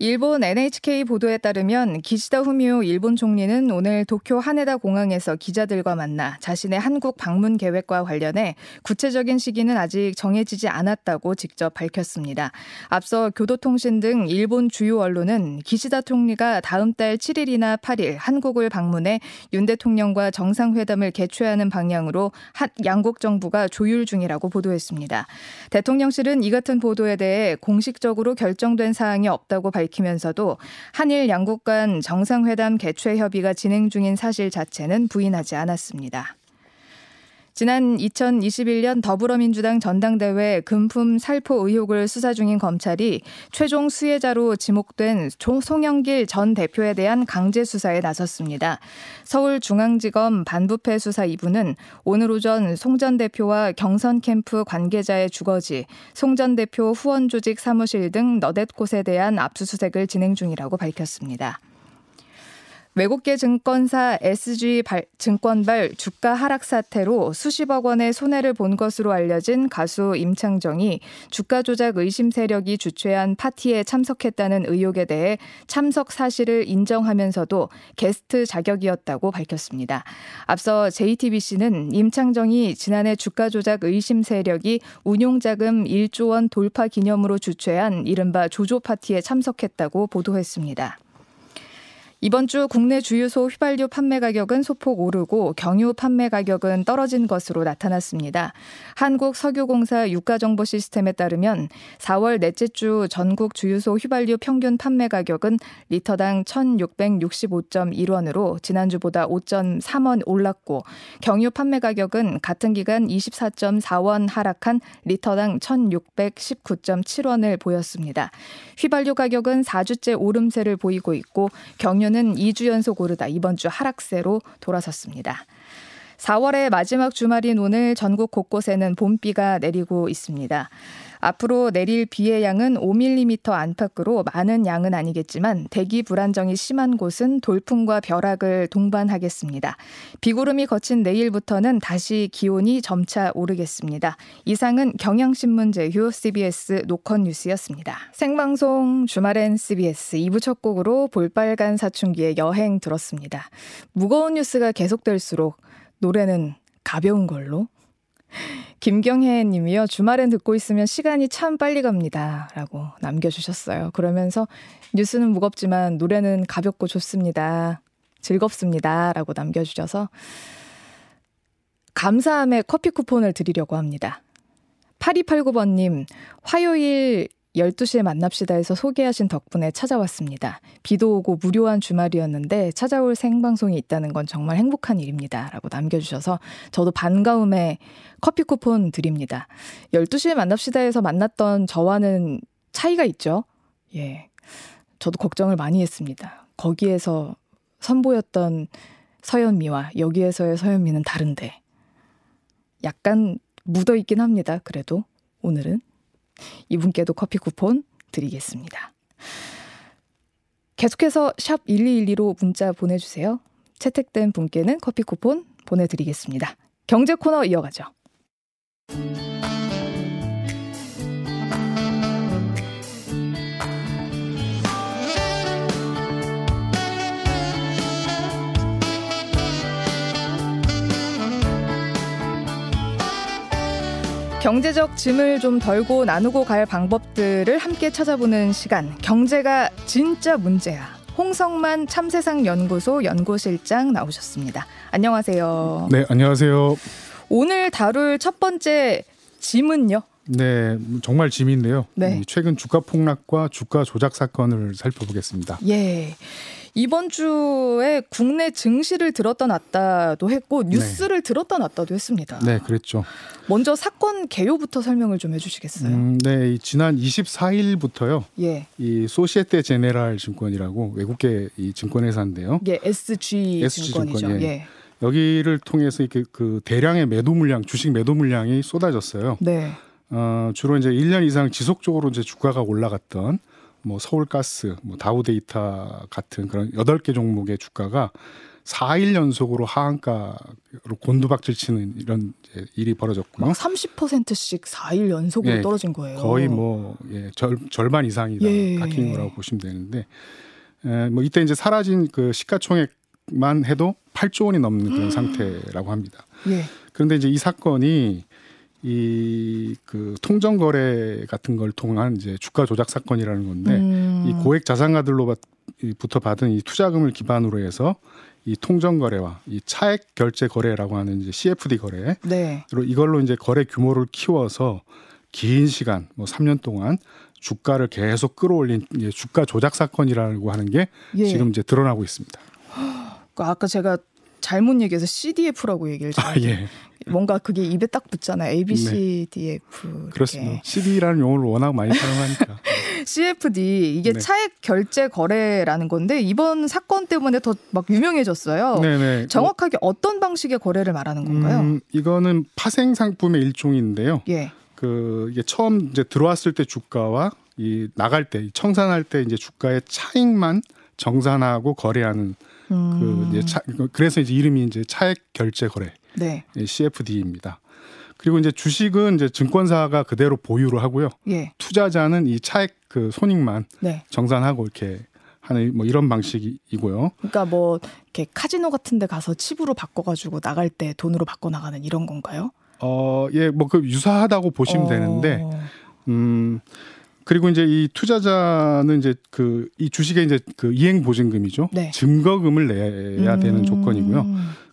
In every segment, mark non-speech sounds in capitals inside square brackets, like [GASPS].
일본 NHK 보도에 따르면 기시다 후미오 일본 총리는 오늘 도쿄 하네다 공항에서 기자들과 만나 자신의 한국 방문 계획과 관련해 구체적인 시기는 아직 정해지지 않았다고 직접 밝혔습니다. 앞서 교도통신 등 일본 주요 언론은 기시다 총리가 다음 달 7일이나 8일 한국을 방문해 윤 대통령과 정상회담을 개최하는 방향으로 양국 정부가 조율 중이라고 보도했습니다. 대통령실은 이 같은 보도에 대해 공식적으로 결정된 사항이 없다고 밝 밝히면서도 한일 양국 간 정상회담 개최 협의가 진행 중인 사실 자체는 부인하지 않았습니다. 지난 2021년 더불어민주당 전당대회 금품 살포 의혹을 수사 중인 검찰이 최종 수혜자로 지목된 송영길 전 대표에 대한 강제 수사에 나섰습니다. 서울중앙지검 반부패 수사 2부는 오늘 오전 송 전 대표와 경선 캠프 관계자의 주거지, 송 전 대표 후원 조직 사무실 등 너댓 곳에 대한 압수수색을 진행 중이라고 밝혔습니다. 외국계 증권사 SG 증권발 주가 하락 사태로 수십억 원의 손해를 본 것으로 알려진 가수 임창정이 주가 조작 의심 세력이 주최한 파티에 참석했다는 의혹에 대해 참석 사실을 인정하면서도 게스트 자격이었다고 밝혔습니다. 앞서 JTBC는 임창정이 지난해 주가 조작 의심 세력이 운용자금 1조 원 돌파 기념으로 주최한 이른바 조조 파티에 참석했다고 보도했습니다. 이번 주 국내 주유소 휘발유 판매 가격은 소폭 오르고 경유 판매 가격은 떨어진 것으로 나타났습니다. 한국석유공사 유가정보 시스템에 따르면 4월 넷째 주 전국 주유소 휘발유 평균 판매 가격은 리터당 1,665.1원으로 지난주보다 5.3원 올랐고 경유 판매 가격은 같은 기간 24.4원 하락한 리터당 1,619.7원을 보였습니다. 휘발유 가격은 4주째 오름세를 보이고 있고 경유는 오늘은 2주 연속 오르다 이번 주 하락세로 돌아섰습니다. 4월의 마지막 주말인 오늘 전국 곳곳에는 봄비가 내리고 있습니다. 앞으로 내릴 비의 양은 5mm 안팎으로 많은 양은 아니겠지만 대기 불안정이 심한 곳은 돌풍과 벼락을 동반하겠습니다. 비구름이 거친 내일부터는 다시 기온이 점차 오르겠습니다. 이상은 경향신문 제휴 CBS 노컷 뉴스였습니다. 생방송 주말엔 CBS 2부 첫 곡으로 볼빨간 사춘기의 여행 들었습니다. 무거운 뉴스가 계속될수록 노래는 가벼운 걸로 김경혜 님이요. 주말엔 듣고 있으면 시간이 참 빨리 갑니다. 라고 남겨주셨어요. 그러면서 뉴스는 무겁지만 노래는 가볍고 좋습니다. 즐겁습니다. 라고 남겨주셔서 감사함의 커피 쿠폰을 드리려고 합니다. 8289번님, 화요일 12시에 만납시다 해서 소개하신 덕분에 찾아왔습니다. 비도 오고 무료한 주말이었는데 찾아올 생방송이 있다는 건 정말 행복한 일입니다. 라고 남겨주셔서 저도 반가움에 커피 쿠폰 드립니다. 12시에 만납시다 해서 만났던 저와는 차이가 있죠? 예. 저도 걱정을 많이 했습니다. 거기에서 선보였던 서현미와 여기에서의 서현미는 다른데 약간 묻어 있긴 합니다. 그래도 오늘은 이분께도 커피 쿠폰 드리겠습니다. 계속해서 샵 1212로 문자 보내주세요. 채택된 분께는 커피 쿠폰 보내드리겠습니다. 경제 코너 이어가죠. 경제적 짐을 좀 덜고 나누고 갈 방법들을 함께 찾아보는 시간. 경제가 진짜 문제야. 홍성만 참세상 연구소 연구실장 나오셨습니다. 안녕하세요. 네, 안녕하세요. 오늘 다룰 첫 번째 짐은요? 네, 정말 짐인데요. 네. 최근 주가 폭락과 주가 조작 사건을 살펴보겠습니다. 예. 이번 주에 국내 증시를 들었다 놨다도 했고 뉴스를 네. 들었다 놨다도 했습니다. 네, 그랬죠. 먼저 사건 개요부터 설명을 좀 해주시겠어요? 음, 네, 지난 24일부터요. 예. 이 소시에테 제네랄 증권이라고 외국계 이 증권회사인데요. 예, SG, SG 증권이죠. 증권, 예. 예. 여기를 통해서 이렇게 그 대량의 매도 물량, 주식 매도 물량이 쏟아졌어요. 네. 어, 주로 이제 1년 이상 지속적으로 이제 주가가 올라갔던 뭐 서울가스, 뭐 다우데이터 같은 그런 여덟 개 종목의 주가가 4일 연속으로 하한가로 곤두박질 치는 이런 일이 벌어졌고요. 막 30%씩 4일 연속으로 예, 떨어진 거예요. 거의 뭐 예, 절, 절반 이상이 다 예. 깎인 거라고 보시면 되는데 에, 뭐 이때 이제 사라진 그 시가총액만 해도 8조 원이 넘는 그런 음. 상태라고 합니다. 예. 그런데 이제 이 사건이 이 그 통정 거래 같은 걸 통한 이제 주가 조작 사건이라는 건데 음. 이 고액 자산가들로부터 받은 이 투자금을 기반으로 해서 이 통정 거래와 이 차액 결제 거래라고 하는 이제 CFD 거래. 네. 그리고 이걸로 이제 거래 규모를 키워서 긴 시간 뭐 3년 동안 주가를 계속 끌어올린 주가 조작 사건이라고 하는 게 예. 지금 이제 드러나고 있습니다. 아까 제가 잘못 얘기해서 CDF라고 얘기를 아, 예. 뭔가 그게 입에 딱 붙잖아요. ABCDF. 네. 그렇습니다. CD라는 용어를 워낙 많이 사용하니까. [LAUGHS] CFD 이게 네. 차액 결제 거래라는 건데 이번 사건 때문에 더 막 유명해졌어요. 네네. 네. 정확하게 어, 떤 방식의 거래를 말하는 건가요? 음, 이거는 파생 상품의 일종인데요. 예. 그 이게 처음 이제 들어왔을 때 주가와 이 나갈 때 청산할 때 이제 주가의 차익만 정산하고 거래하는 음. 그 이제 차, 그래서 이제 이름이 이제 차액 결제 거래 네. CFD입니다. 그리고 이제 주식은 이제 증권사가 그대로 보유를 하고요. 예. 투자자는 이 차액 그 손익만 네. 정산하고 이렇게 하는 뭐 이런 방식이고요. 그러니까 뭐 이렇게 카지노 같은 데 가서 칩으로 바꿔 가지고 나갈 때 돈으로 바꿔 나가는 이런 건가요? 어, 예, 뭐 그 유사하다고 보시면 어... 되는데 음 그리고 이제 이 투자자는 이제 그 이 주식에 이제 그 이행 보증금이죠. 네. 증거금을 내야 되는 음... 조건이고요.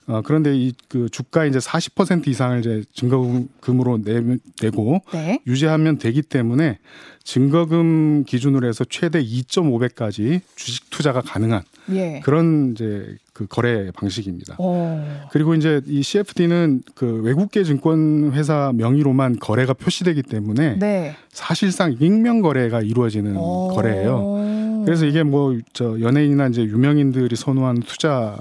어, 그런데 이 그 주가 이제 40% 이상을 이제 증거금으로 내, 내고 네. 유지하면 되기 때문에 증거금 기준으로 해서 최대 2.5배까지 주식 투자가 가능한 예. 그런 이제 그 거래 방식입니다. 오. 어. 그리고 이제 이 CFD는 그 외국계 증권 회사 명의로만 거래가 표시되기 때문에 네. 사실상 익명 거래가 이루어지는 오. 어. 거래예요. 그래서 이게 뭐 저 연예인이나 이제 유명인들이 선호하는 투자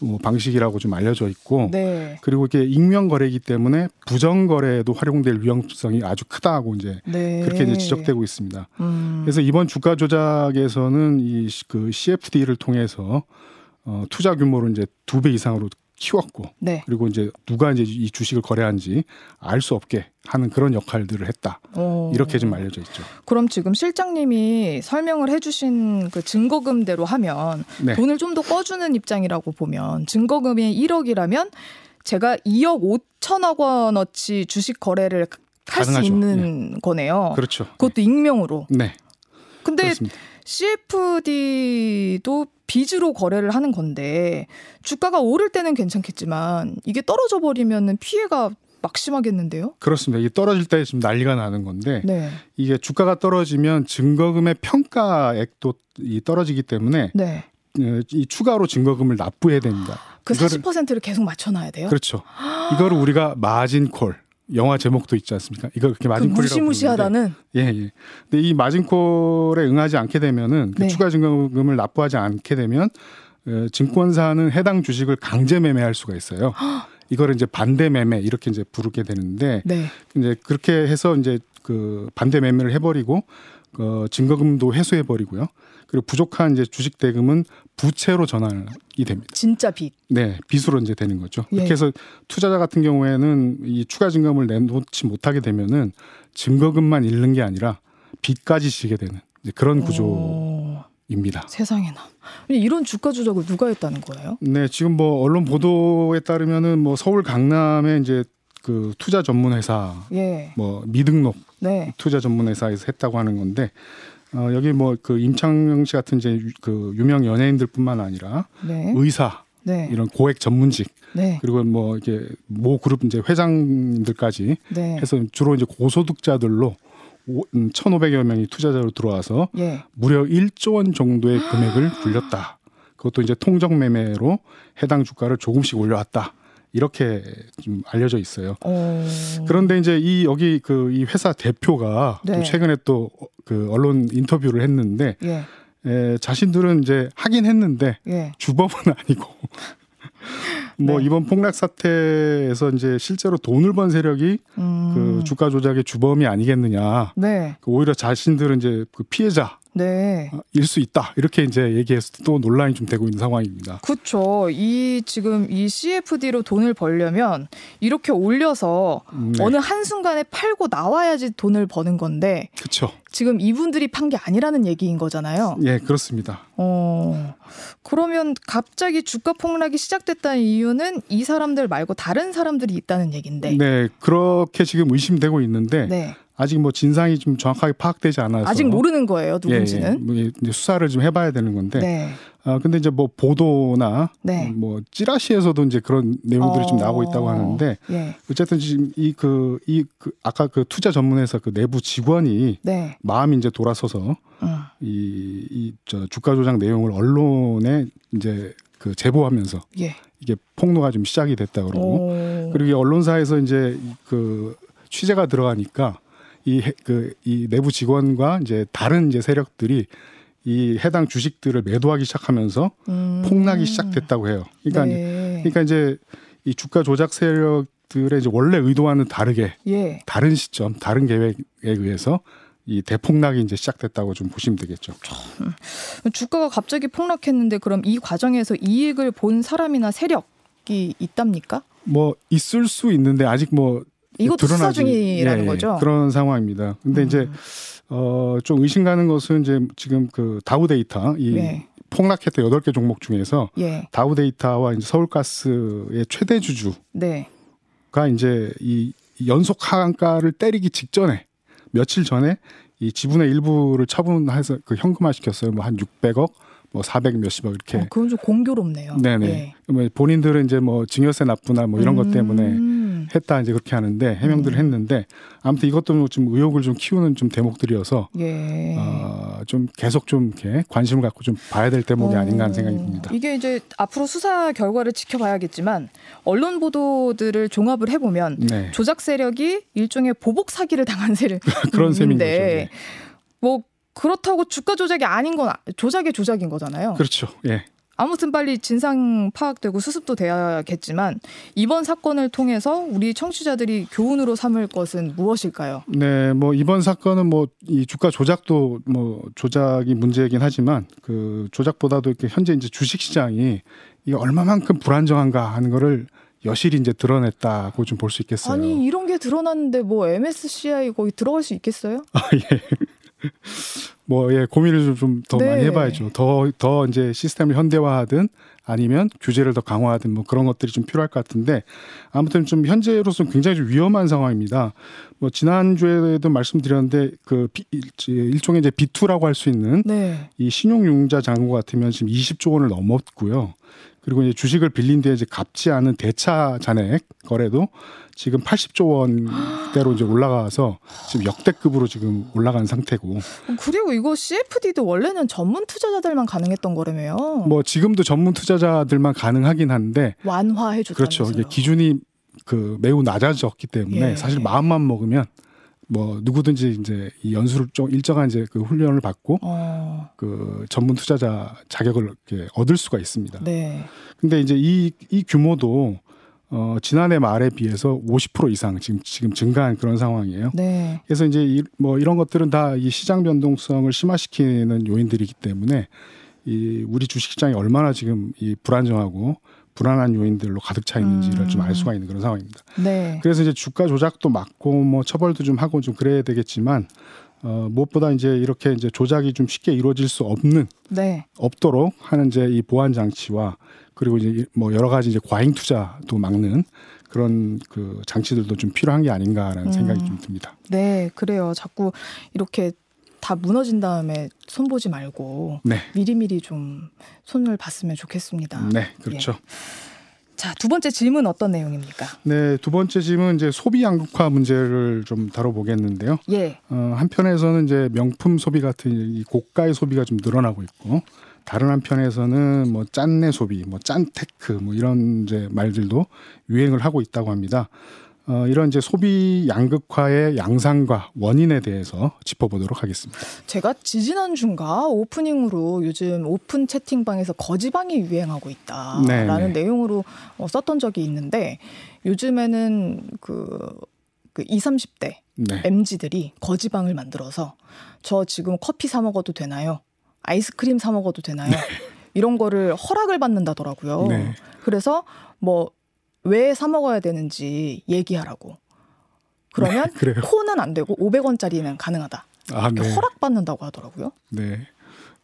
뭐 방식이라고 좀 알려져 있고 네. 그리고 이게 익명 거래이기 때문에 부정 거래에도 활용될 위험성이 아주 크다고 이제 네. 그렇게 이제 지적되고 있습니다. 음. 그래서 이번 주가 조작에서는 이 그 CFD를 통해서 어 투자 규모를 이제 두 배 이상으로 키웠고 네. 그리고 이제 누가 이제 이 주식을 거래한지 알 수 없게 하는 그런 역할들을 했다. 오. 이렇게 좀 알려져 있죠. 그럼 지금 실장님이 설명을 해주신 그 증거금대로 하면 네. 돈을 좀 더 꺼주는 입장이라고 보면 증거금이 1억이라면 제가 2억 5천억 원어치 주식 거래를 할 수 있는 네. 거네요. 그렇죠. 그것도 네. 익명으로. 네. 근데 그렇습니다. CFD도 빚으로 거래를 하는 건데 주가가 오를 때는 괜찮겠지만 이게 떨어져 버리면 피해가 막심하겠는데요? 그렇습니다. 이게 떨어질 때 지금 난리가 나는 건데 네. 이게 주가가 떨어지면 증거금의 평가액도 이 떨어지기 때문에 네. 어, 이 추가로 증거금을 납부해야 됩니다. 그 40%를 계속 맞춰놔야 돼요? 그렇죠. 이거를 우리가 마진콜 영화 제목도 있지 않습니까? 이거 그렇게 마진콜이라고 그 무시무시하다는. 예, 예. 근데 이 마진콜에 응하지 않게 되면은 그 네. 그 추가 증거금을 납부하지 않게 되면 어, 증권사는 해당 주식을 강제 매매할 수가 있어요. [GASPS] 이거를 이제 반대 매매 이렇게 이제 부르게 되는데 네. 이제 그렇게 해서 이제 그 반대 매매를 해버리고 어, 증거금도 해소해 버리고요. 그리고 부족한 이제 주식 대금은 부채로 전환이 됩니다. 진짜 빚. 네, 빚으로 이제 되는 거죠. 예. 그렇게 해서 투자자 같은 경우에는 이 추가 증감을 내놓지 못하게 되면은 증거금만 잃는 게 아니라 빚까지 지게 되는 그런 구조입니다. 세상에나. 이런 주가 조작을 누가 했다는 거예요? 네, 지금 뭐 언론 보도에 따르면은 뭐 서울 강남에 이제 그 투자 전문 회사, 예. 뭐 미등록 네. 투자 전문 회사에서 했다고 하는 건데 어, 여기 뭐 그 임창영 씨 같은 이제 그 유명 연예인들뿐만 아니라 네. 의사 네. 이런 고액 전문직 네. 그리고 뭐 이게 모 그룹 이제 회장들까지 네. 해서 주로 이제 고소득자들로 1,500여 음, 명이 투자자로 들어와서 예. 무려 1조 원 정도의 금액을 [GASPS] 굴렸다. 그것도 이제 통정 매매로 해당 주가를 조금씩 올려왔다. 이렇게 좀 알려져 있어요. 오. 어. 그런데 이제 이 여기 그 이 회사 대표가 네. 또 최근에 또 그 언론 인터뷰를 했는데 예. 에, 자신들은 이제 하긴 했는데 예. 주범은 [LAUGHS] 아니고 뭐 네. 이번 폭락 사태에서 이제 실제로 돈을 번 세력이 음. 그 주가 조작의 주범이 아니겠느냐. 네. 그 오히려 자신들은 이제 그 피해자 네. 어, 일수 있다 이렇게 이제 얘기해서 또 논란이 좀 되고 있는 상황입니다. 그렇죠. 이 지금 이 CFD로 돈을 벌려면 이렇게 올려서 네. 어느 한 순간에 팔고 나와야지 돈을 버는 건데. 그렇죠. 지금 이분들이 판 게 아니라는 얘기인 거잖아요. 예, 그렇습니다. 어. 그러면 갑자기 주가 폭락이 시작됐다는 이유는 이 사람들 말고 다른 사람들이 있다는 얘긴데. 네, 그렇게 지금 의심되고 있는데 네. 아직 뭐 진상이 좀 정확하게 파악되지 않아서 아직 모르는 거예요 누군지는 예, 예. 뭐 수사를 좀 해봐야 되는 건데 네. 아 근데 이제 뭐 보도나 네. 뭐 찌라시에서도 이제 그런 내용들이 어... 좀 나오고 있다고 하는데 예. 어쨌든 지금 이그 이 그 아까 그 투자 전문회사 그 내부 직원이 네. 마음이 이제 돌아서서 음. 이이저 주가 조작 내용을 언론에 이제 그 제보하면서 예. 이게 폭로가 좀 시작이 됐다 그러고 오... 그리고 언론사에서 이제 그 취재가 들어가니까 이그이 이 내부 직원과 이제 다른 이제 세력들이 이 해당 주식들을 매도하기 시작하면서 음. 폭락이 시작됐다고 해요. 그러니까 네. 그러니까 이제 이 주가 조작 세력들의 이제 원래 의도와는 다르게 예. 다른 시점, 다른 계획에 의해서 이 대폭락이 이제 시작됐다고 좀 보시면 되겠죠. 음. 주가가 갑자기 폭락했는데 그럼 이 과정에서 이익을 본 사람이나 세력이 있답니까? 뭐 있을 수 있는데 아직 뭐 이것도 수사 중이라는 예, 예, 거죠. 그런 상황입니다. 근데 음. 이제 어, 좀 의심 가는 것은 이제 지금 그 다우 데이터 이 네. 폭락했던 여덟 개 종목 중에서 예. 다우 데이터와 이제 서울가스의 최대 주주가 네. 이제 이 연속 하한가를 때리기 직전에 며칠 전에 이 지분의 일부를 처분해서 그 현금화 시켰어요. 뭐 한 600억 뭐 400 몇십억 이렇게. 어, 그건 좀 공교롭네요. 네네. 예. 뭐 본인들은 이제 뭐 증여세 납부나 뭐 이런 음. 것 때문에 했다 이제 그렇게 하는데 해명들을 음. 했는데 아무튼 이것도 좀 의혹을 좀 키우는 좀 대목들이어서 예. 어, 좀 계속 좀 이렇게 관심을 갖고 좀 봐야 될 대목이 어. 아닌가 하는 생각이 듭니다. 이게 이제 앞으로 수사 결과를 지켜봐야겠지만 언론 보도들을 종합을 해보면 네. 조작 세력이 일종의 보복 사기를 당한 세력 [LAUGHS] 그런 셈인데 네. 뭐 그렇다고 주가 조작이 아닌 건 조작의 조작인 거잖아요. 그렇죠. 예. 아무튼 빨리 진상 파악되고 수습도 돼야겠지만 이번 사건을 통해서 우리 청취자들이 교훈으로 삼을 것은 무엇일까요? 네, 뭐 이번 사건은 뭐 이 주가 조작도 뭐 조작이 문제이긴 하지만 그 조작보다도 이렇게 현재 이제 주식 시장이 이게 얼마만큼 불안정한가 하는 거를 여실히 이제 드러냈다고 좀 볼 수 있겠어요. 아니 이런 게 드러났는데 뭐 MSCI 거기 들어갈 수 있겠어요? [LAUGHS] 아 예. 뭐, 예, 고민을 좀 더 네. 많이 해봐야죠. 더, 더 이제 시스템을 현대화하든 아니면 규제를 더 강화하든 뭐 그런 것들이 좀 필요할 것 같은데 아무튼 좀 현재로서는 굉장히 좀 위험한 상황입니다. 뭐 지난주에도 말씀드렸는데 그 일종의 이제 비투라고 할 수 있는 네. 이 신용융자 잔고 같으면 지금 20조 원을 넘었고요. 그리고 이제 주식을 빌린 뒤에 이제 갚지 않은 대차 잔액 거래도 지금 80조 원대로 이제 올라가서 지금 역대급으로 지금 올라간 상태고. 그리고 이거 CFD도 원래는 전문 투자자들만 가능했던 거라며요. 뭐 지금도 전문 투자자들만 가능하긴 한데 완화해 줬다. 그렇죠. 이게 기준이 그 매우 낮아졌기 때문에 예. 사실 마음만 먹으면 뭐 누구든지 이제 이 연수를 좀 일정한 이제 그 훈련을 받고 어. 그 전문 투자자 자격을 이렇게 얻을 수가 있습니다. 네. 근데 이제 이 이 규모도 어 지난해 말에 비해서 50% 이상 지금 지금 증가한 그런 상황이에요. 네. 그래서 이제 이, 뭐 이런 것들은 다 이 시장 변동성을 심화시키는 요인들이기 때문에 이 우리 주식시장이 얼마나 지금 이 불안정하고 불안한 요인들로 가득 차 있는지를 음. 좀알 수가 있는 그런 상황입니다. 네. 그래서 이제 주가 조작도 막고 뭐 처벌도 좀 하고 좀 그래야 되겠지만 어, 무엇보다 이제 이렇게 이제 조작이 좀 쉽게 이루어질 수 없는 네. 없도록 하는 이제 이 보안 장치와 그리고 이제 뭐 여러 가지 이제 과잉 투자도 막는 그런 그 장치들도 좀 필요한 게 아닌가라는 음. 생각이 좀 듭니다. 네, 그래요. 자꾸 이렇게 다 무너진 다음에 손 보지 말고 네. 미리미리 좀 손을 봤으면 좋겠습니다. 네, 그렇죠. 예. 자, 두 번째 질문 어떤 내용입니까? 네, 두 번째 질문 이제 소비 양극화 문제를 좀 다뤄보겠는데요. 예. 어, 한편에서는 이제 명품 소비 같은 이 고가의 소비가 좀 늘어나고 있고 다른 한편에서는 뭐 짠내 소비, 뭐 짠테크 뭐 이런 이제 말들도 유행을 하고 있다고 합니다. 어, 이런 이제 소비 양극화의 양상과 원인에 대해서 짚어보도록 하겠습니다. 제가 지지난주인가 오프닝으로 요즘 오픈 채팅방에서 거지방이 유행하고 있다라는 네네. 내용으로 어, 썼던 적이 있는데 요즘에는 그 그 20, 30대 네. MZ들이 거지방을 만들어서 저 지금 커피 사 먹어도 되나요? 아이스크림 사 먹어도 되나요? 네. 이런 거를 허락을 받는다더라고요. 네. 그래서 뭐 왜 사 먹어야 되는지 얘기하라고. 그러면 네, 코는 안 되고 500원짜리는 가능하다. 아, 네. 허락받는다고 하더라고요. 네.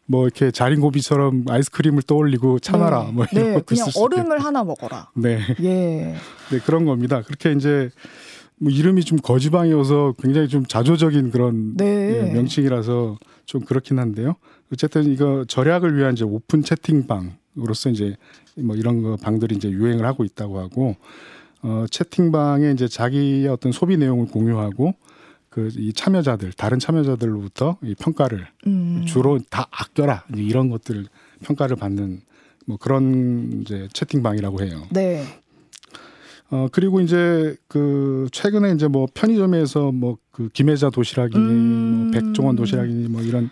뭐 이렇게 자린고비처럼 아이스크림을 떠올리고 참아라 네. 뭐 이런 네, 것도 그냥 얼음을 있고. 하나 먹어라. 네. 예. 네 그런 겁니다. 그렇게 이제 뭐 이름이 좀 거지방이어서 굉장히 좀 자조적인 그런 네. 예, 명칭이라서 좀 그렇긴 한데요. 어쨌든 이거 절약을 위한 이제 오픈 채팅방 으로서 이제 뭐 이런 거 방들이 이제 유행을 하고 있다고 하고 어 채팅방에 이제 자기의 어떤 소비 내용을 공유하고 그 이 참여자들 다른 참여자들로부터 이 평가를 음. 주로 다 아껴라 이런 것들을 평가를 받는 뭐 그런 이제 채팅방이라고 해요. 네. 어 그리고 이제 그 최근에 이제 뭐 편의점에서 뭐 그 김혜자 도시락이니 뭐 음. 뭐 백종원 도시락이니 뭐 이런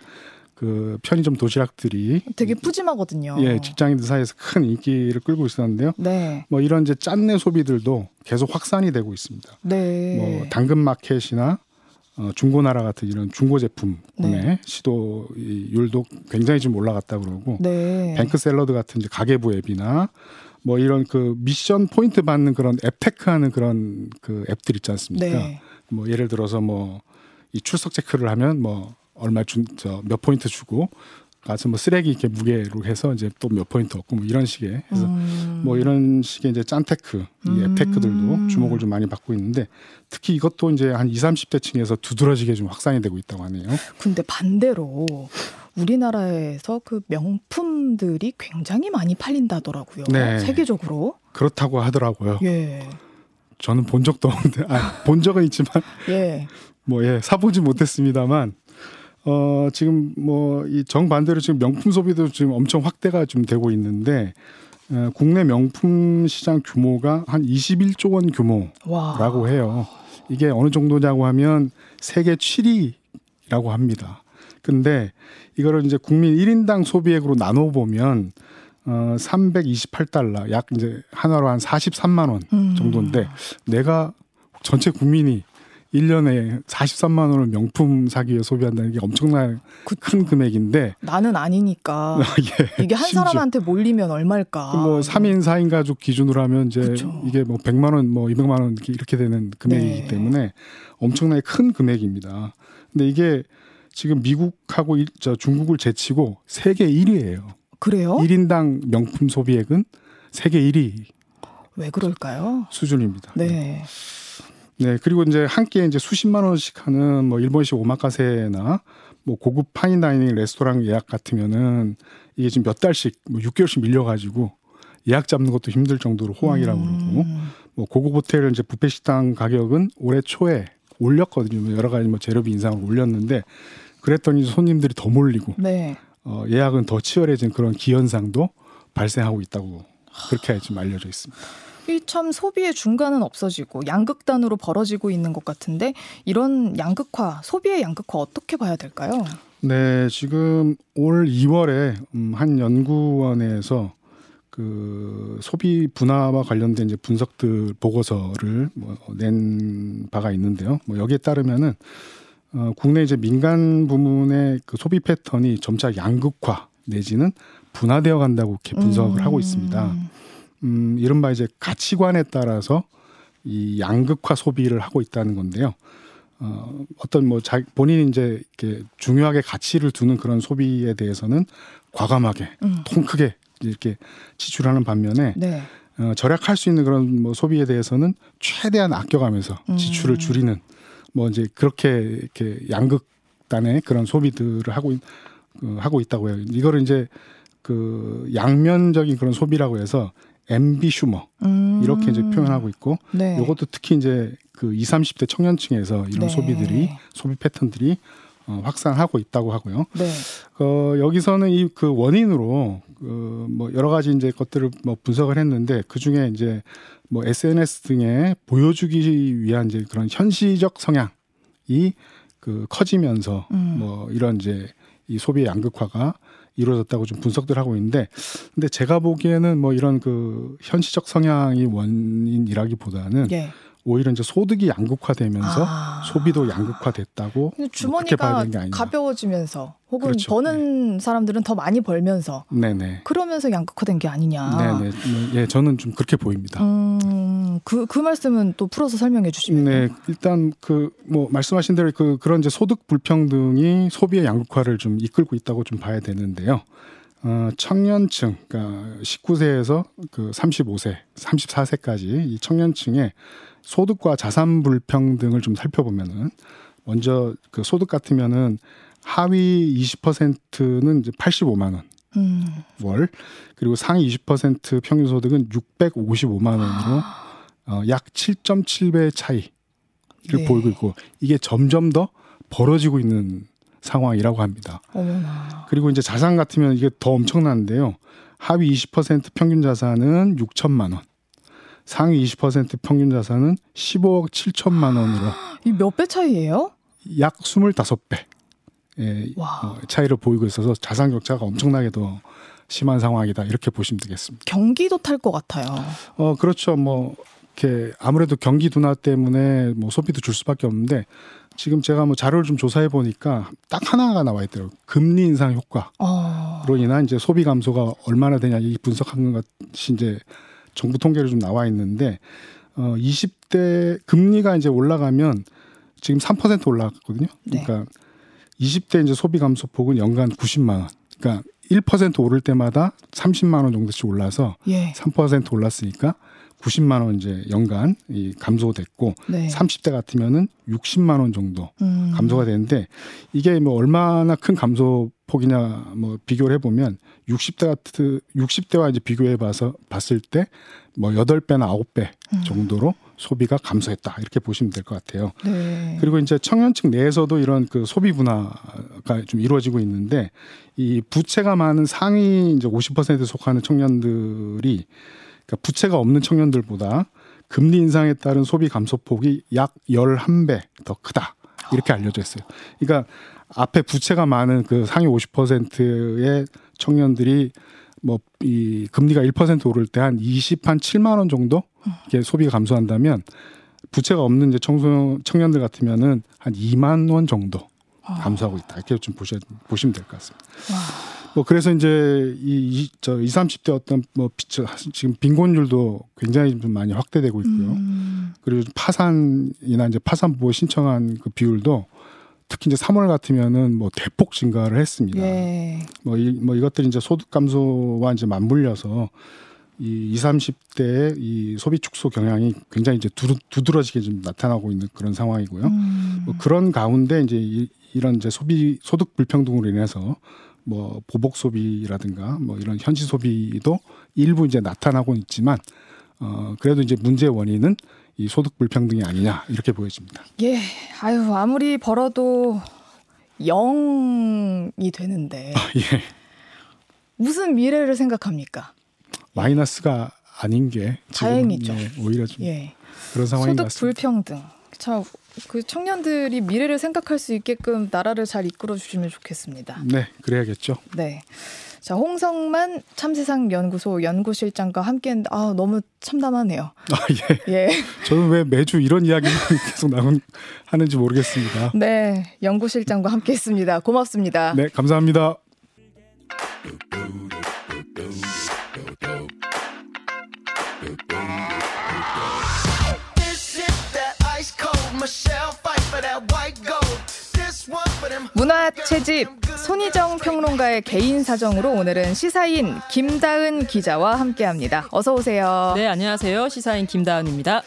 그 편의점 도시락들이 되게 푸짐하거든요. 예, 직장인들 사이에서 큰 인기를 끌고 있었는데요. 네. 뭐 이런 이제 짠내 소비들도 계속 확산이 되고 있습니다. 네. 뭐 당근 마켓이나 어, 중고나라 같은 이런 중고 제품 구매 네. 시도율도 굉장히 좀 올라갔다 그러고 네. 뱅크 샐러드 같은 이제 가계부 앱이나 뭐 이런 그 미션 포인트 받는 그런 앱테크하는 그런 그 앱들 있지 않습니까? 네. 뭐 예를 들어서 뭐 이 출석 체크를 하면 뭐 얼마 준저몇 포인트 주고 가서 뭐 쓰레기 이렇게 무게로 해서 이제 또 몇 포인트 얻고 뭐 이런 식의 그래서 음. 뭐 이런 식의 이제 짠테크 이 음. 앱테크들도 주목을 좀 많이 받고 있는데 특히 이것도 이제 한 20, 30대 층에서 두드러지게 좀 확산이 되고 있다고 하네요. 근데 반대로 우리나라에서 그 명품들이 굉장히 많이 팔린다더라고요. 네. 세계적으로. 그렇다고 하더라고요. 예. 저는 본 적도 없는데, 아, 본 적은 있지만, 예. 뭐, 예, 사보지 못했습니다만, 어, 지금 뭐, 이 정반대로 지금 명품 소비도 지금 엄청 확대가 좀 되고 있는데, 어, 국내 명품 시장 규모가 한 21조 원 규모라고 와. 해요. 이게 어느 정도냐고 하면 세계 7위라고 합니다. 근데 이거를 이제 국민 1인당 소비액으로 나눠 보면 어 328달러 약 이제 하나로 한 43만 원 음. 정도인데 음. 내가 전체 국민이 1년에 43만 원을 명품 사기 위해 소비한다는 게 엄청난 그쵸. 큰 금액인데 나는 아니니까 [LAUGHS] 예, 이게 한 심지어. 사람한테 몰리면 얼마일까? 뭐 3인 4인 가족 기준으로 하면 이제 그쵸. 이게 뭐 100만 원, 뭐 200만 원 이렇게 되는 금액이기 네. 때문에 엄청나게 큰 금액입니다. 근데 이게 지금 미국하고 저 중국을 제치고 세계 1위예요. 그래요? 1인당 명품 소비액은 세계 1위. 왜 그럴까요? 수준입니다. 네. 네, 그리고 이제 한 끼에 이제 수십만 원씩 하는 뭐 일본식 오마카세나 뭐 고급 파인다이닝 레스토랑 예약 같으면은 이게 지금 몇 달씩 뭐 6개월씩 밀려가지고 예약 잡는 것도 힘들 정도로 호황이라고 음. 그러고 뭐 고급 호텔 이제 부페 식당 가격은 올해 초에 올렸거든요. 뭐 여러 가지 뭐 재료비 인상을 올렸는데 그랬더니 손님들이 더 몰리고 네. 어, 예약은 더 치열해진 그런 기현상도 발생하고 있다고 그렇게 지금 알려져 있습니다. 참 소비의 중간은 없어지고 양극단으로 벌어지고 있는 것 같은데 이런 양극화, 소비의 양극화 어떻게 봐야 될까요? 네, 지금 올 2월에 음, 한 연구원에서 그 소비 분화와 관련된 이제 분석들 보고서를 뭐 낸 바가 있는데요. 뭐 여기에 따르면은 어, 국내 이제 민간 부문의 그 소비 패턴이 점차 양극화 내지는 분화되어 간다고 이렇게 분석을 음. 하고 있습니다. 음, 이른바 이제 가치관에 따라서 이 양극화 소비를 하고 있다는 건데요. 어, 어떤 뭐 자, 본인이 이제 이렇게 중요하게 가치를 두는 그런 소비에 대해서는 과감하게 음. 통 크게 이렇게 지출하는 반면에 네. 어, 절약할 수 있는 그런 뭐 소비에 대해서는 최대한 아껴가면서 지출을 음. 줄이는 뭐 이제 그렇게 이렇게 양극단의 그런 소비들을 하고 그, 하고 있다고 해요. 이거를 이제 그 양면적인 그런 소비라고 해서 엠비 슈머 음. 이렇게 이제 표현하고 있고 네. 이것도 특히 이제 그 20, 30대 청년층에서 이런 네. 소비들이 소비 패턴들이 어, 확산하고 있다고 하고요. 네. 어, 여기서는 이 그 원인으로 그뭐 여러 가지 이제 것들을 뭐 분석을 했는데 그 중에 이제 뭐 SNS 등에 보여주기 위한 이제 그런 현시적 성향이 그 커지면서 음. 뭐 이런 이제 이 소비의 양극화가 이루어졌다고 좀 분석들 하고 있는데 근데 제가 보기에는 뭐 이런 그 현시적 성향이 원인이라기보다는 예. 오히려 이제 소득이 양극화되면서 아. 소비도 양극화됐다고 주머니가 가벼워지면서 혹은 그렇죠. 버는 네. 사람들은 더 많이 벌면서 네네. 그러면서 양극화된 게 아니냐. 네네. 뭐, 예, 저는 좀 그렇게 보입니다. 음, 그, 그 말씀은 또 풀어서 설명해 주시면. 네, 일단 그 뭐 말씀하신 대로 그 그런 이제 소득 불평등이 소비의 양극화를 좀 이끌고 있다고 좀 봐야 되는데요. 어, 청년층, 그러니까 19세에서 그 35세, 34세까지 이 청년층의 소득과 자산 불평등을 좀 살펴보면은 먼저 그 소득 같으면은 하위 20%는 이제 85만 원. 음. 월 그리고 상위 20% 평균 소득은 655만 원으로 어, 약 7.7배 차이를 네. 보이고 있고 이게 점점 더 벌어지고 있는 상황이라고 합니다. 어머나. 그리고 이제 자산 같으면 이게 더 엄청난데요. 하위 20% 평균 자산은 6천만 원. 상위 20% 평균 자산은 15억 7천만 원으로. [GASPS] 이 몇 배 차이예요? 약 25배. 예, 어, 차이를 보이고 있어서 자산 격차가 엄청나게 더 심한 상황이다 이렇게 보시면 되겠습니다. 경기도 탈 것 같아요. 어 그렇죠. 뭐 이렇게 아무래도 경기 둔화 때문에 뭐 소비도 줄 수밖에 없는데 지금 제가 뭐 자료를 좀 조사해 보니까 딱 하나가 나와 있더라고요. 금리 인상 효과로 어. 인한 이제 소비 감소가 얼마나 되냐 이 분석한 것이 이제 정부 통계로 좀 나와 있는데 어 20대 금리가 이제 올라가면 지금 3% 올라갔거든요. 네. 그러니까 20대 이제 소비 감소 폭은 연간 90만 원. 그러니까 1% 오를 때마다 30만 원 정도씩 올라서 예. 3% 올랐으니까 90만 원 이제 연간 이 감소됐고 네. 30대 같으면은 60만 원 정도 음. 감소가 되는데 이게 뭐 얼마나 큰 감소 폭이냐 뭐 비교를 해 보면 60대 같은 60대와 이제 비교해 봐서 봤을 때 뭐 8배나 9배 음. 정도로 음. 소비가 감소했다 이렇게 보시면 될 것 같아요. 네. 그리고 이제 청년층 내에서도 이런 그 소비 분화가 좀 이루어지고 있는데 이 부채가 많은 상위 이제 50%에 속하는 청년들이 그러니까 부채가 없는 청년들보다 금리 인상에 따른 소비 감소폭이 약 11배 더 크다. 이렇게 알려져 있어요. 그러니까 앞에 부채가 많은 그 상위 50%의 청년들이 뭐 이 금리가 1% 오를 때 한 20, 한 7만 원 정도 이게 소비가 감소한다면 부채가 없는 이제 청소 청년들 같으면은 한 2만 원 정도 감소하고 있다. 이렇게 좀 보셔 보시면 될 것 같습니다. 와. 뭐 그래서 이제 이저 20, 30대 어떤 뭐 지금 빈곤율도 굉장히 좀 많이 확대되고 있고요. 음. 그리고 파산이나 이제 파산 보호 신청한 그 비율도 특히 이제 3월 같으면은 뭐 대폭 증가를 했습니다. 예. 뭐, 이, 뭐 이것들이 이제 소득 감소와 이제 맞물려서 이 20, 30대의 이 소비 축소 경향이 굉장히 이제 두루, 두드러지게 좀 나타나고 있는 그런 상황이고요. 음. 뭐 그런 가운데 이제 이, 이런 이제 소비 소득 불평등으로 인해서 뭐 보복 소비라든가 뭐 이런 현지 소비도 일부 이제 나타나고 있지만 어 그래도 이제 문제의 원인은 이 소득 불평등이 아니냐 이렇게 보여집니다. 예, 아유 아무리 벌어도 0이 되는데 아, 예. 무슨 미래를 생각합니까? 마이너스가 아닌 게 다행이죠. 예, 오히려 좀 예. 그런 상황인 소득 불평등. 참, 그 청년들이 미래를 생각할 수 있게끔 나라를 잘 이끌어 주시면 좋겠습니다. 네, 그래야겠죠. 네. 자, 홍성만 참세상 연구소 연구실장과 함께 했는데 아, 너무 참담하네요. 아, 예. 예. 저는 왜 매주 이런 이야기를 [LAUGHS] 계속 나온 하는지 모르겠습니다. 네. 연구실장과 함께 했습니다. 고맙습니다. 네, 감사합니다. 문화 채집 손희정 평론가의 개인 사정으로 오늘은 시사인 김다은 기자와 함께합니다. 어서 오세요. 네, 안녕하세요. 시사인 김다은입니다.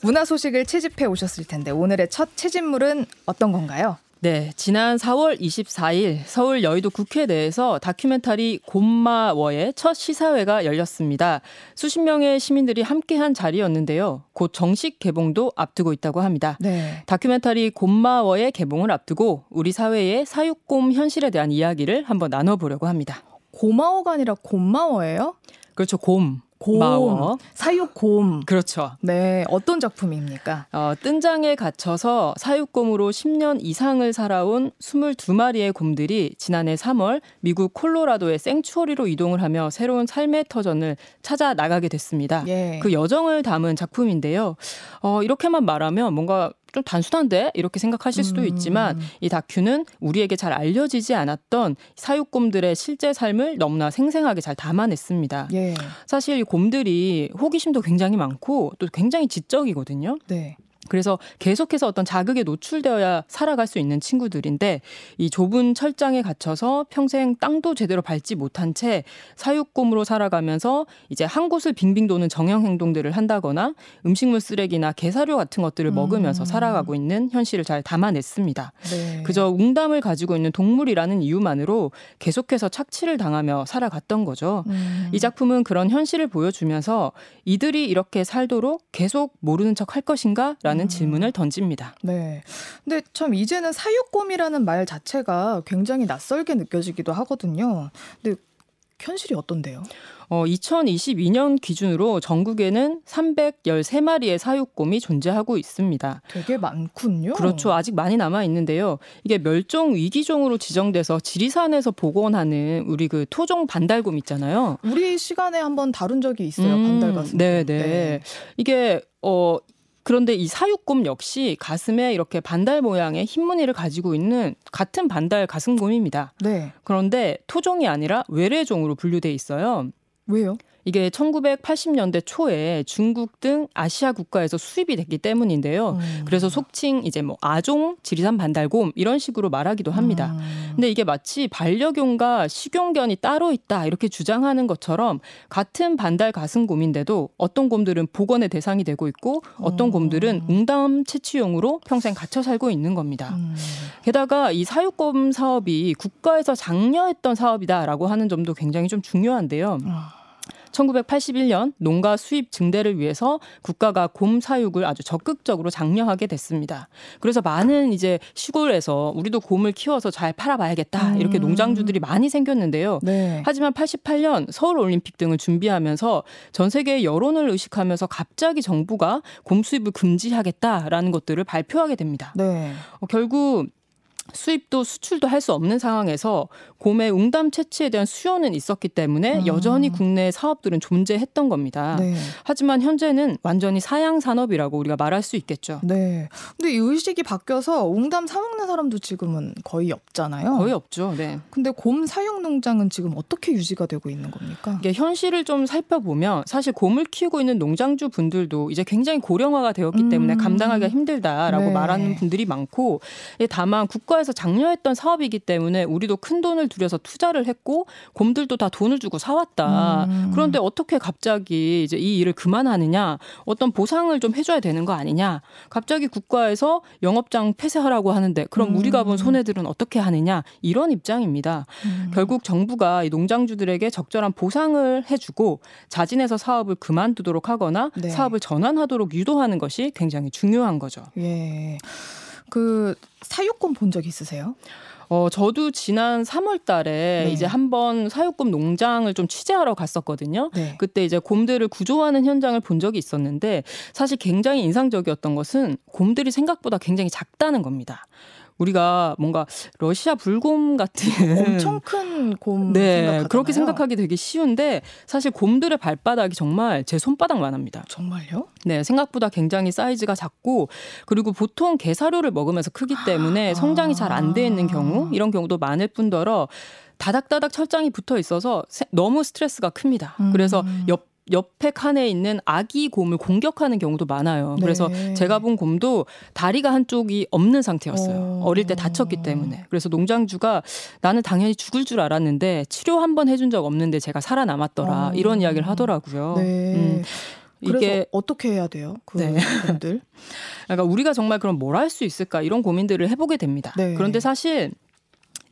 문화 소식을 채집해 오셨을 텐데 오늘의 첫 채집물은 어떤 건가요? 네, 지난 4월 24일 서울 여의도 국회 내에서 다큐멘터리 곰마워의 첫 시사회가 열렸습니다. 수십 명의 시민들이 함께한 자리였는데요. 곧 정식 개봉도 앞두고 있다고 합니다. 네. 다큐멘터리 곰마워의 개봉을 앞두고 우리 사회의 사육곰 현실에 대한 이야기를 한번 나눠보려고 합니다. 고마워가 아니라 곰마워예요? 그렇죠, 곰. 곰, 마워. 사육곰. 그렇죠. 네, 어떤 작품입니까? 어, 뜬장에 갇혀서 사육곰으로 10년 이상을 살아온 22마리의 곰들이 지난해 3월 미국 콜로라도의 생추어리로 이동을 하며 새로운 삶의 터전을 찾아 나가게 됐습니다. 예. 그 여정을 담은 작품인데요. 어, 이렇게만 말하면 뭔가 좀 단순한데 이렇게 생각하실 수도 음. 있지만 이 다큐는 우리에게 잘 알려지지 않았던 사육곰들의 실제 삶을 너무나 생생하게 잘 담아냈습니다. 예. 사실 이 곰들이 호기심도 굉장히 많고 또 굉장히 지적이거든요. 네. 그래서 계속해서 어떤 자극에 노출되어야 살아갈 수 있는 친구들인데 이 좁은 철장에 갇혀서 평생 땅도 제대로 밟지 못한 채 사육곰으로 살아가면서 이제 한 곳을 빙빙 도는 정형 행동들을 한다거나 음식물 쓰레기나 개사료 같은 것들을 음. 먹으면서 살아가고 있는 현실을 잘 담아냈습니다. 네. 그저 웅담을 가지고 있는 동물이라는 이유만으로 계속해서 착취를 당하며 살아갔던 거죠. 음. 이 작품은 그런 현실을 보여주면서 이들이 이렇게 살도록 계속 모르는 척 할 것인가? 라는 라는 음. 질문을 던집니다. 네. 근데 참 이제는 사육곰이라는 말 자체가 굉장히 낯설게 느껴지기도 하거든요. 근데 현실이 어떤데요? 어, 2022년 기준으로 전국에는 313마리의 사육곰이 존재하고 있습니다. 되게 많군요. 그렇죠. 아직 많이 남아 있는데요. 이게 멸종 위기종으로 지정돼서 지리산에서 복원하는 우리 그 토종 반달곰 있잖아요. 우리 시간에 한번 다룬 적이 있어요. 음, 반달가슴. 네, 네. 이게 어 그런데 이 사육곰 역시 가슴에 이렇게 반달 모양의 흰 무늬를 가지고 있는 같은 반달 가슴곰입니다. 네. 그런데 토종이 아니라 외래종으로 분류돼 있어요. 왜요? 이게 1980년대 초에 중국 등 아시아 국가에서 수입이 됐기 때문인데요. 음. 그래서 속칭 이제 뭐 아종, 지리산 반달곰 이런 식으로 말하기도 합니다. 음. 근데 이게 마치 반려견과 식용견이 따로 있다 이렇게 주장하는 것처럼 같은 반달 가슴곰인데도 어떤 곰들은 복원의 대상이 되고 있고 어떤 음. 곰들은 웅담 채취용으로 평생 갇혀 살고 있는 겁니다. 음. 게다가 이 사육곰 사업이 국가에서 장려했던 사업이다라고 하는 점도 굉장히 좀 중요한데요. 아. 1981년 농가 수입 증대를 위해서 국가가 곰 사육을 아주 적극적으로 장려하게 됐습니다. 그래서 많은 이제 시골에서 우리도 곰을 키워서 잘 팔아봐야겠다 이렇게 음. 농장주들이 많이 생겼는데요. 네. 하지만 88년 서울 올림픽 등을 준비하면서 전 세계의 여론을 의식하면서 갑자기 정부가 곰 수입을 금지하겠다라는 것들을 발표하게 됩니다. 네. 어, 결국 수입도 수출도 할 수 없는 상황에서 곰의 웅담 채취에 대한 수요는 있었기 때문에 음. 여전히 국내 사업들은 존재했던 겁니다. 네. 하지만 현재는 완전히 사양 산업이라고 우리가 말할 수 있겠죠. 네. 근데 이 의식이 바뀌어서 웅담 사 먹는 사람도 지금은 거의 없잖아요. 거의 없죠. 네. 근데 곰 사육 농장은 지금 어떻게 유지가 되고 있는 겁니까? 이게 현실을 좀 살펴보면 사실 곰을 키우고 있는 농장주 분들도 이제 굉장히 고령화가 되었기 때문에 음. 감당하기가 힘들다라고 네. 말하는 분들이 많고 다만 국가 국가에서 장려했던 사업이기 때문에 우리도 큰 돈을 들여서 투자를 했고 곰들도 다 돈을 주고 사왔다. 음. 그런데 어떻게 갑자기 이제 이 일을 그만하느냐? 어떤 보상을 좀 해줘야 되는 거 아니냐? 갑자기 국가에서 영업장 폐쇄하라고 하는데 그럼 음. 우리가 본 손해들은 어떻게 하느냐? 이런 입장입니다. 음. 결국 정부가 이 농장주들에게 적절한 보상을 해주고 자진해서 사업을 그만두도록 하거나 네. 사업을 전환하도록 유도하는 것이 굉장히 중요한 거죠. 예. 그 사육권 본 적 있으세요? 어, 저도 지난 3월 달에 네. 이제 한번 사육곰 농장을 좀 취재하러 갔었거든요. 네. 그때 이제 곰들을 구조하는 현장을 본 적이 있었는데 사실 굉장히 인상적이었던 것은 곰들이 생각보다 굉장히 작다는 겁니다. 우리가 뭔가 러시아 불곰 같은 엄청 큰 곰 [LAUGHS] 네, 생각하잖아요. 그렇게 생각하기 되게 쉬운데 사실 곰들의 발바닥이 정말 제 손바닥만 합니다. 정말요? 네, 생각보다 굉장히 사이즈가 작고 그리고 보통 개사료를 먹으면서 크기 때문에 아. 성장이 잘 안 돼 있는 경우 이런 경우도 많을 뿐더러 다닥다닥 철장이 붙어 있어서 너무 스트레스가 큽니다. 음. 그래서 옆 옆에 칸에 있는 아기 곰을 공격하는 경우도 많아요. 네. 그래서 제가 본 곰도 다리가 한쪽이 없는 상태였어요. 어. 릴 때 다쳤기 때문에. 그래서 농장주가 나는 당연히 죽을 줄 알았는데 치료 한 번 해준 적 없는데 제가 살아남았더라. 어. 이런 이야기를 하더라고요. 네. 음. 이게 어떻게 해야 돼요? 그 네. 분들. [LAUGHS] 그러니까 우리가 정말 그럼 뭘 할 수 있을까 이런 고민들을 해보게 됩니다. 네. 그런데 사실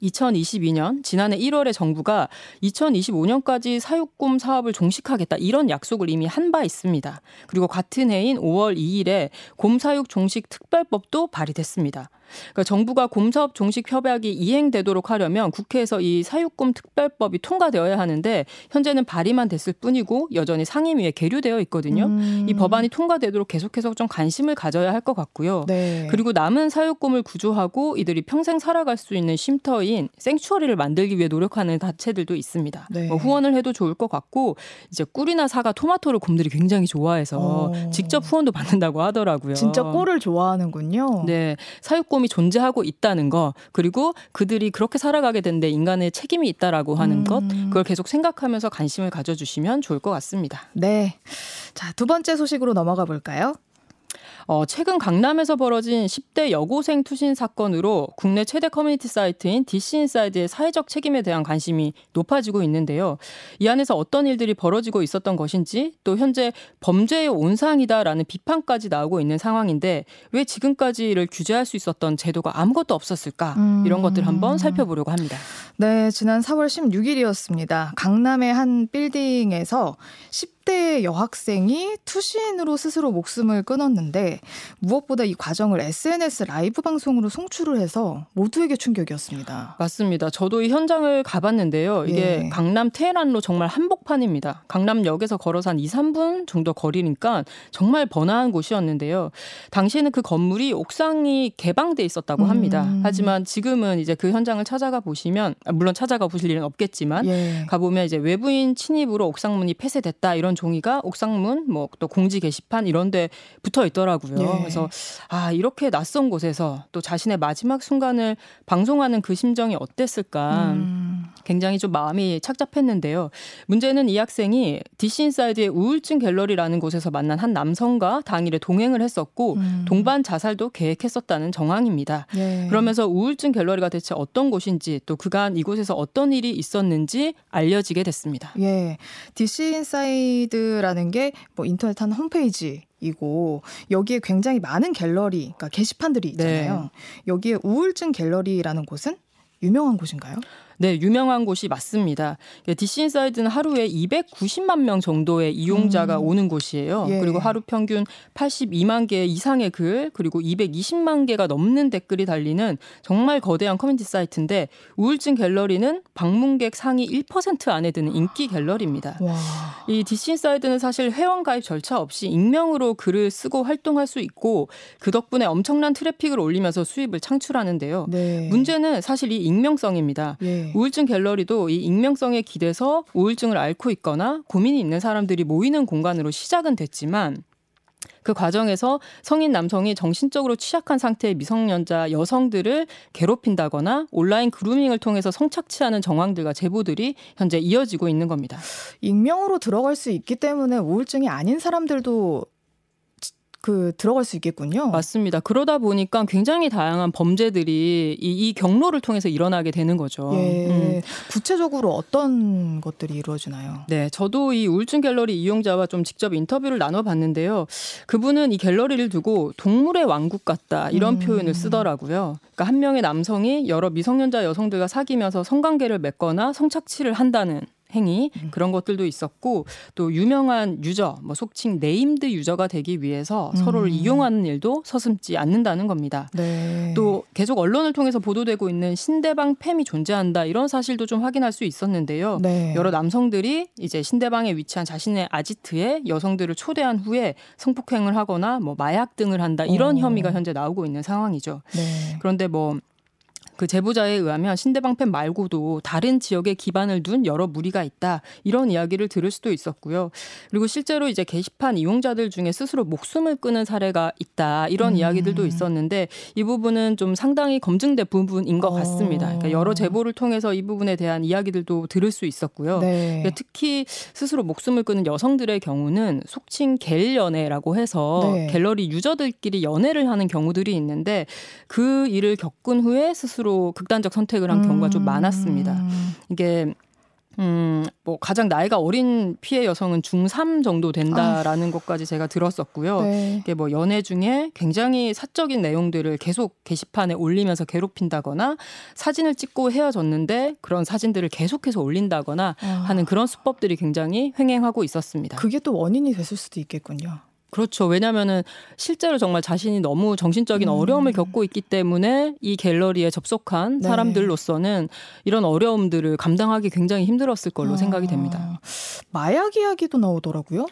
2022년 지난해 1월에 정부가 2025년까지 사육곰 사업을 종식하겠다 이런 약속을 이미 한 바 있습니다. 그리고 같은 해인 5월 2일에 곰 사육 종식 특별법도 발의됐습니다. 그러니까 정부가 곰사업 종식 협약이 이행되도록 하려면 국회에서 이 사육곰 특별법이 통과되어야 하는데 현재는 발의만 됐을 뿐이고 여전히 상임위에 계류되어 있거든요. 음. 이 법안이 통과되도록 계속해서 좀 관심을 가져야 할 것 같고요. 네. 그리고 남은 사육곰을 구조하고 이들이 평생 살아갈 수 있는 쉼터인 생추어리를 만들기 위해 노력하는 단체들도 있습니다. 네. 뭐 후원을 해도 좋을 것 같고 이제 꿀이나 사과, 토마토를 곰들이 굉장히 좋아해서 어. 직접 후원도 받는다고 하더라고요. 진짜 꿀을 좋아하는군요. 네, 사육곰 이 존재하고 있다는 거 그리고 그들이 그렇게 살아가게 된 데 인간의 책임이 있다라고 하는 음. 것 그걸 계속 생각하면서 관심을 가져주시면 좋을 것 같습니다. 네, 자 두 번째 소식으로 넘어가 볼까요? 어, 최근 강남에서 벌어진 10대 여고생 투신 사건으로 국내 최대 커뮤니티 사이트인 DC인사이드의 사회적 책임에 대한 관심이 높아지고 있는데요. 이 안에서 어떤 일들이 벌어지고 있었던 것인지 또 현재 범죄의 온상이다라는 비판까지 나오고 있는 상황인데 왜 지금까지 이를 규제할 수 있었던 제도가 아무것도 없었을까 음. 이런 것들 한번 살펴보려고 합니다. 네, 지난 4월 16일이었습니다. 강남의 한 빌딩에서 10 대 여학생이 투신으로 스스로 목숨을 끊었는데 무엇보다 이 과정을 SNS 라이브 방송으로 송출을 해서 모두에게 충격이었습니다. 맞습니다. 저도 이 현장을 가봤는데요. 이게 예. 강남 테헤란로 정말 한복판입니다. 강남역에서 걸어서 한 2, 3분 정도 거리니까 정말 번화한 곳이었는데요. 당시에는 그 건물이 옥상이 개방돼 있었다고 합니다. 음. 하지만 지금은 이제 그 현장을 찾아가 보시면 아, 물론 찾아가 보실 일은 없겠지만 예. 가보면 이제 외부인 침입으로 옥상문이 폐쇄됐다 이런 종이가 옥상문 뭐 또 공지 게시판 이런 데 붙어 있더라고요. 예. 그래서 아, 이렇게 낯선 곳에서 또 자신의 마지막 순간을 방송하는 그 심정이 어땠을까? 음. 굉장히 좀 마음이 착잡했는데요. 문제는 이 학생이 디시인사이드의 우울증 갤러리라는 곳에서 만난 한 남성과 당일에 동행을 했었고 음. 동반 자살도 계획했었다는 정황입니다. 예. 그러면서 우울증 갤러리가 대체 어떤 곳인지 또 그간 이곳에서 어떤 일이 있었는지 알려지게 됐습니다. 예. 디시인사이드 라는 게 뭐 인터넷 한 홈페이지 이고 여기에 굉장히 많은 갤러리, 그러니까 게시판들이 있잖아요. 네. 여기에 우울증 갤러리라는 곳은 유명한 곳인가요? 네, 유명한 곳이 맞습니다. DC 인사이드는 하루에 290만 명 정도의 이용자가 음. 오는 곳이에요. 예. 그리고 하루 평균 82만 개 이상의 글, 그리고 220만 개가 넘는 댓글이 달리는 정말 거대한 커뮤니티 사이트인데 우울증 갤러리는 방문객 상위 1% 안에 드는 인기 갤러리입니다. 와. 이 DC 인사이드는 사실 회원 가입 절차 없이 익명으로 글을 쓰고 활동할 수 있고 그 덕분에 엄청난 트래픽을 올리면서 수입을 창출하는데요. 네. 문제는 사실 이 익명성입니다. 예. 우울증 갤러리도 이 익명성에 기대서 우울증을 앓고 있거나 고민이 있는 사람들이 모이는 공간으로 시작은 됐지만 그 과정에서 성인 남성이 정신적으로 취약한 상태의 미성년자 여성들을 괴롭힌다거나 온라인 그루밍을 통해서 성착취하는 정황들과 제보들이 현재 이어지고 있는 겁니다. 익명으로 들어갈 수 있기 때문에 우울증이 아닌 사람들도 그 들어갈 수 있겠군요. 맞습니다. 그러다 보니까 굉장히 다양한 범죄들이 이, 이 경로를 통해서 일어나게 되는 거죠. 예. 음. 구체적으로 어떤 것들이 이루어지나요? 네, 저도 이 우울증 갤러리 이용자와 좀 직접 인터뷰를 나눠봤는데요. 그분은 이 갤러리를 두고 동물의 왕국 같다 이런 음. 표현을 쓰더라고요. 그러니까 한 명의 남성이 여러 미성년자 여성들과 사귀면서 성관계를 맺거나 성착취를 한다는 행위 음. 그런 것들도 있었고 또 유명한 user 뭐 속칭 named user가 되기 위해서 음. 서로를 이용하는 일도 서슴지 않는다는 겁니다. 네. 또 계속 언론을 통해서 보도되고 있는 신대방 팸이 존재한다 이런 사실도 좀 확인할 수 있었는데요. 네. 여러 남성들이 이제 신대방에 위치한 자신의 아지트에 여성들을 초대한 후에 성폭행을 하거나 뭐 마약 등을 한다 이런 어. 혐의가 현재 나오고 있는 상황이죠. 네. 그런데 뭐 그 제보자에 의하면 신대방 팸 말고도 다른 지역에 기반을 둔 여러 무리가 있다 이런 이야기를 들을 수도 있었고요. 그리고 실제로 이제 게시판 이용자들 중에 스스로 목숨을 끊은 사례가 있다 이런 음. 이야기들도 있었는데 이 부분은 좀 상당히 검증된 부분인 것 같습니다. 그러니까 여러 제보를 통해서 이 부분에 대한 이야기들도 들을 수 있었고요. 네. 그러니까 특히 스스로 목숨을 끊은 여성들의 경우는 속칭 갤 연애라고 해서 네. 갤러리 유저들끼리 연애를 하는 경우들이 있는데 그 일을 겪은 후에 스스로 스스로 극단적 선택을 한 경우가 좀 많았습니다. 음. 이게 음, 뭐 가장 나이가 어린 피해 여성은 중3 정도 된다라는 아. 것까지 제가 들었었고요. 네. 이게 뭐 연애 중에 굉장히 사적인 내용들을 계속 게시판에 올리면서 괴롭힌다거나 사진을 찍고 헤어졌는데 그런 사진들을 계속해서 올린다거나 아. 하는 그런 수법들이 굉장히 횡행하고 있었습니다. 그게 또 원인이 됐을 수도 있겠군요. 그렇죠. 왜냐하면은 실제로 정말 자신이 너무 정신적인 음. 어려움을 겪고 있기 때문에 이 갤러리에 접속한 네. 사람들로서는 이런 어려움들을 감당하기 굉장히 힘들었을 걸로 아. 생각이 됩니다. 마약 이야기도 나오더라고요.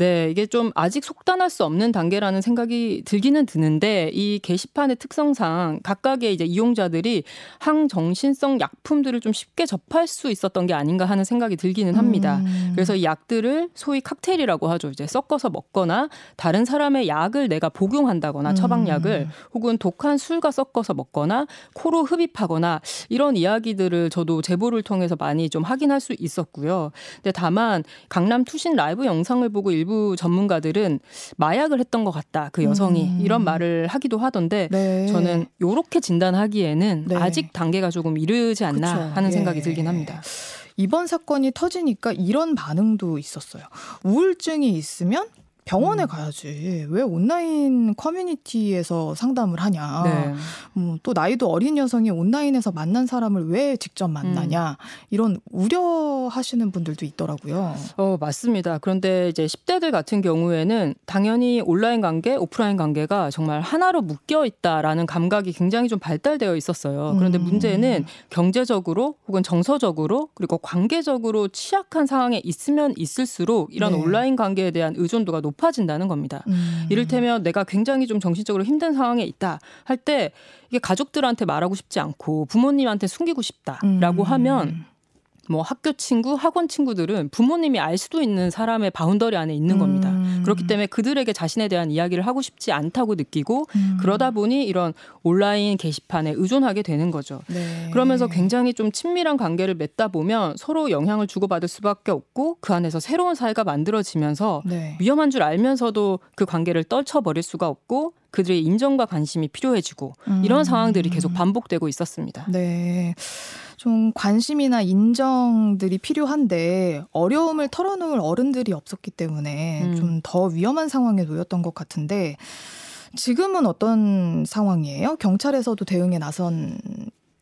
네, 이게 좀 아직 속단할 수 없는 단계라는 생각이 들기는 드는데 이 게시판의 특성상 각각의 이제 이용자들이 항정신성 약품들을 좀 쉽게 접할 수 있었던 게 아닌가 하는 생각이 들기는 합니다. 음. 그래서 이 약들을 소위 칵테일이라고 하죠. 이제 섞어서 먹거나 다른 사람의 약을 내가 복용한다거나 처방약을 음. 혹은 독한 술과 섞어서 먹거나 코로 흡입하거나 이런 이야기들을 저도 제보를 통해서 많이 좀 확인할 수 있었고요. 근데 다만 강남 투신 라이브 영상을 보고 일부 일부 전문가들은 마약을 했던 것 같다. 그 여성이 음. 이런 말을 하기도 하던데 네. 저는 요렇게 진단하기에는 네. 아직 단계가 조금 이르지 않나 그쵸. 하는 생각이 예. 들긴 합니다. 이번 사건이 터지니까 이런 반응도 있었어요. 우울증이 있으면 병원에 음. 가야지. 왜 온라인 커뮤니티에서 상담을 하냐. 네. 음, 또 나이도 어린 여성이 온라인에서 만난 사람을 왜 직접 만나냐. 음. 이런 우려하시는 분들도 있더라고요. 어, 맞습니다. 그런데 이제 10대들 같은 경우에는 당연히 온라인 관계, 오프라인 관계가 정말 하나로 묶여 있다라는 감각이 굉장히 좀 발달되어 있었어요. 그런데 음. 문제는 경제적으로 혹은 정서적으로 그리고 관계적으로 취약한 상황에 있으면 있을수록 이런 네. 온라인 관계에 대한 의존도가 높 높아진다는 겁니다. 음. 이를테면 내가 굉장히 좀 정신적으로 힘든 상황에 있다 할 때 이게 가족들한테 말하고 싶지 않고 부모님한테 숨기고 싶다라고 음. 하면 뭐 학교 친구, 학원 친구들은 부모님이 알 수도 있는 사람의 boundary 안에 있는 겁니다. 음. 그렇기 때문에 그들에게 자신에 대한 이야기를 하고 싶지 않다고 느끼고 음. 그러다 보니 이런 온라인 게시판에 의존하게 되는 거죠. 네. 그러면서 굉장히 좀 친밀한 관계를 맺다 보면 서로 영향을 주고받을 수밖에 없고 그 안에서 새로운 사회가 만들어지면서 네. 위험한 줄 알면서도 그 관계를 떨쳐버릴 수가 없고 그들의 인정과 관심이 필요해지고 음. 이런 상황들이 계속 반복되고 있었습니다. 네. 좀 관심이나 인정들이 필요한데 어려움을 털어놓을 어른들이 없었기 때문에 음. 좀더 위험한 상황에 놓였던 것 같은데 지금은 어떤 상황이에요? 경찰에서도 대응에 나선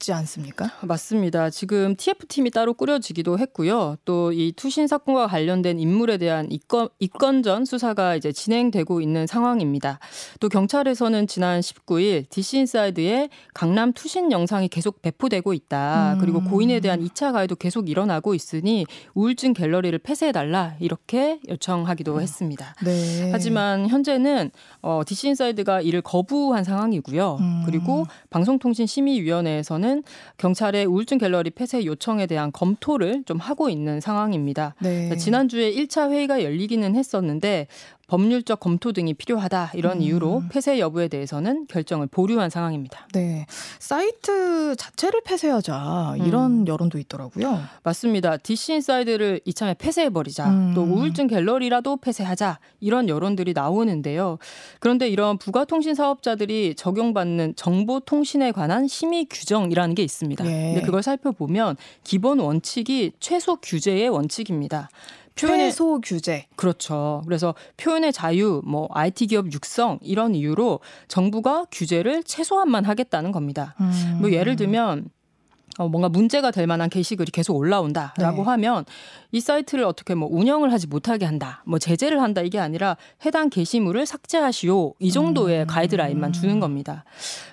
있지 않습니까? 맞습니다. 지금 TF팀이 따로 꾸려지기도 했고요. 또 이 투신 사건과 관련된 인물에 대한 입건, 입건전 수사가 이제 진행되고 있는 상황입니다. 또 경찰에서는 지난 19일 DC 인사이드에 강남 투신 영상이 계속 배포되고 있다. 음. 그리고 고인에 대한 2차 가해도 계속 일어나고 있으니 우울증 갤러리를 폐쇄해달라 이렇게 요청하기도 음. 했습니다. 네. 하지만 현재는 어, DC 인사이드가 이를 거부한 상황이고요. 음. 그리고 방송통신심의위원회에서는 경우에는 경찰의 우울증 갤러리 폐쇄 요청에 대한 검토를 좀 하고 있는 상황입니다. 네. 지난주에 1차 회의가 열리기는 했었는데 법률적 검토 등이 필요하다 이런 음. 이유로 폐쇄 여부에 대해서는 결정을 보류한 상황입니다. 네. 사이트 자체를 폐쇄하자 이런 음. 여론도 있더라고요. 맞습니다. DC 인사이드를 이참에 폐쇄해 버리자. 음. 또 우울증 갤러리라도 폐쇄하자. 이런 여론들이 나오는데요. 그런데 이런 부가통신 사업자들이 적용받는 정보통신에 관한 심의 규정이라는 게 있습니다. 예. 근데 그걸 살펴보면 기본 원칙이 최소 규제의 원칙입니다. 최소 규제. 그렇죠. 그래서 표현의 자유, 뭐 IT 기업 육성 이런 이유로 정부가 규제를 최소한만 하겠다는 겁니다. 음. 뭐 예를 들면 어, 뭔가 문제가 될 만한 게시글이 계속 올라온다라고 네. 하면 이 사이트를 어떻게 뭐 운영을 하지 못하게 한다, 뭐 제재를 한다 이게 아니라 해당 게시물을 삭제하시오 이 정도의 음. 가이드라인만 주는 겁니다.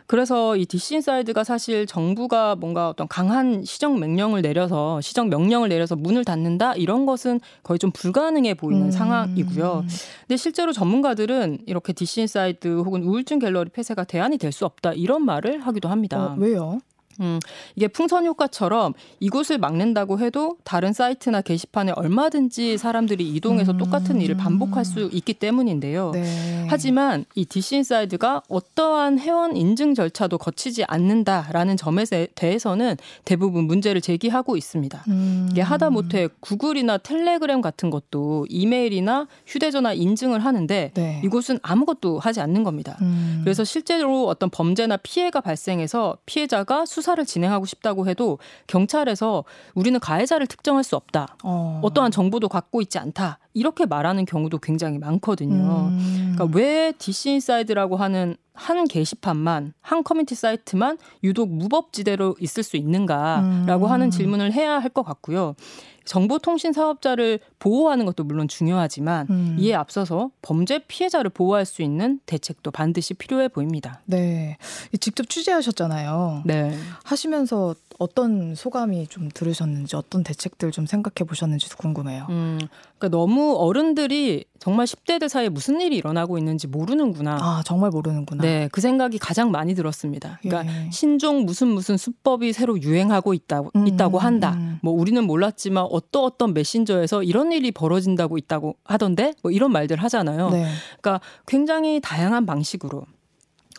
그래서 이 DC 인사이드가 사실 정부가 뭔가 어떤 강한 시정 명령을 내려서 시정 명령을 내려서 문을 닫는다 이런 것은 거의 좀 불가능해 보이는 음. 상황이고요. 근데 실제로 전문가들은 이렇게 DC 인사이드 혹은 우울증 갤러리 폐쇄가 대안이 될 수 없다 이런 말을 하기도 합니다. 어, 왜요? 음, 이게 풍선 효과처럼 이곳을 막는다고 해도 다른 사이트나 게시판에 얼마든지 사람들이 이동해서 음. 똑같은 일을 반복할 수 있기 때문인데요. 네. 하지만 이 DC 인사이드가 어떠한 회원 인증 절차도 거치지 않는다라는 점에 대해서는 대부분 문제를 제기하고 있습니다. 음. 이게 하다못해 구글이나 텔레그램 같은 것도 이메일이나 휴대전화 인증을 하는데 네. 이곳은 아무것도 하지 않는 겁니다. 음. 그래서 실제로 어떤 범죄나 피해가 발생해서 피해자가 수 수사를 진행하고 싶다고 해도 경찰에서 우리는 가해자를 특정할 수 없다. 어. 어떠한 정보도 갖고 있지 않다. 이렇게 말하는 경우도 굉장히 많거든요. 음. 그러니까 왜 DC 인사이드라고 하는 한 게시판만 한 커뮤니티 사이트만 유독 무법지대로 있을 수 있는가라고 음. 하는 질문을 해야 할 것 같고요. 정보통신 사업자를 보호하는 것도 물론 중요하지만 음. 이에 앞서서 범죄 피해자를 보호할 수 있는 대책도 반드시 필요해 보입니다. 네. 직접 취재하셨잖아요. 네. 하시면서 어떤 소감이 좀 들으셨는지 어떤 대책들 좀 생각해 보셨는지도 궁금해요. 음, 그러니까 너무 어른들이 정말 10대들 사이에 무슨 일이 일어나고 있는지 모르는구나. 아, 정말 모르는구나. 네, 그 생각이 가장 많이 들었습니다. 그러니까 예. 신종 무슨 무슨 수법이 새로 유행하고 있다, 음, 있다고 한다. 음. 뭐 우리는 몰랐지만 어떤 어떤 메신저에서 이런 일이 벌어진다고 있다고 하던데 뭐 이런 말들 하잖아요. 네. 그러니까 굉장히 다양한 방식으로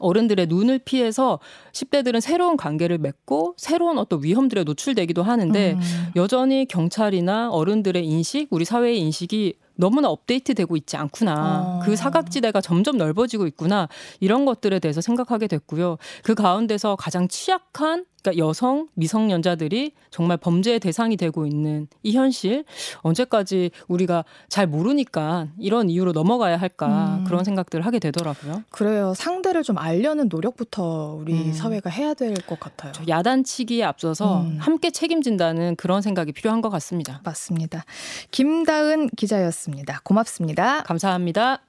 어른들의 눈을 피해서 10대들은 새로운 관계를 맺고 새로운 어떤 위험들에 노출되기도 하는데 음. 여전히 경찰이나 어른들의 인식, 우리 사회의 인식이 너무나 업데이트되고 있지 않구나. 어. 그 사각지대가 점점 넓어지고 있구나. 이런 것들에 대해서 생각하게 됐고요. 그 가운데서 가장 취약한 그러니까 여성 미성년자들이 정말 범죄의 대상이 되고 있는 이 현실 언제까지 우리가 잘 모르니까 이런 이유로 넘어가야 할까 음. 그런 생각들을 하게 되더라고요. 그래요. 상대를 좀 알려는 노력부터 우리 음. 사회가 해야 될 것 같아요. 야단치기에 앞서서 음. 함께 책임진다는 그런 생각이 필요한 것 같습니다. 맞습니다. 김다은 기자였습니다. 고맙습니다. 감사합니다.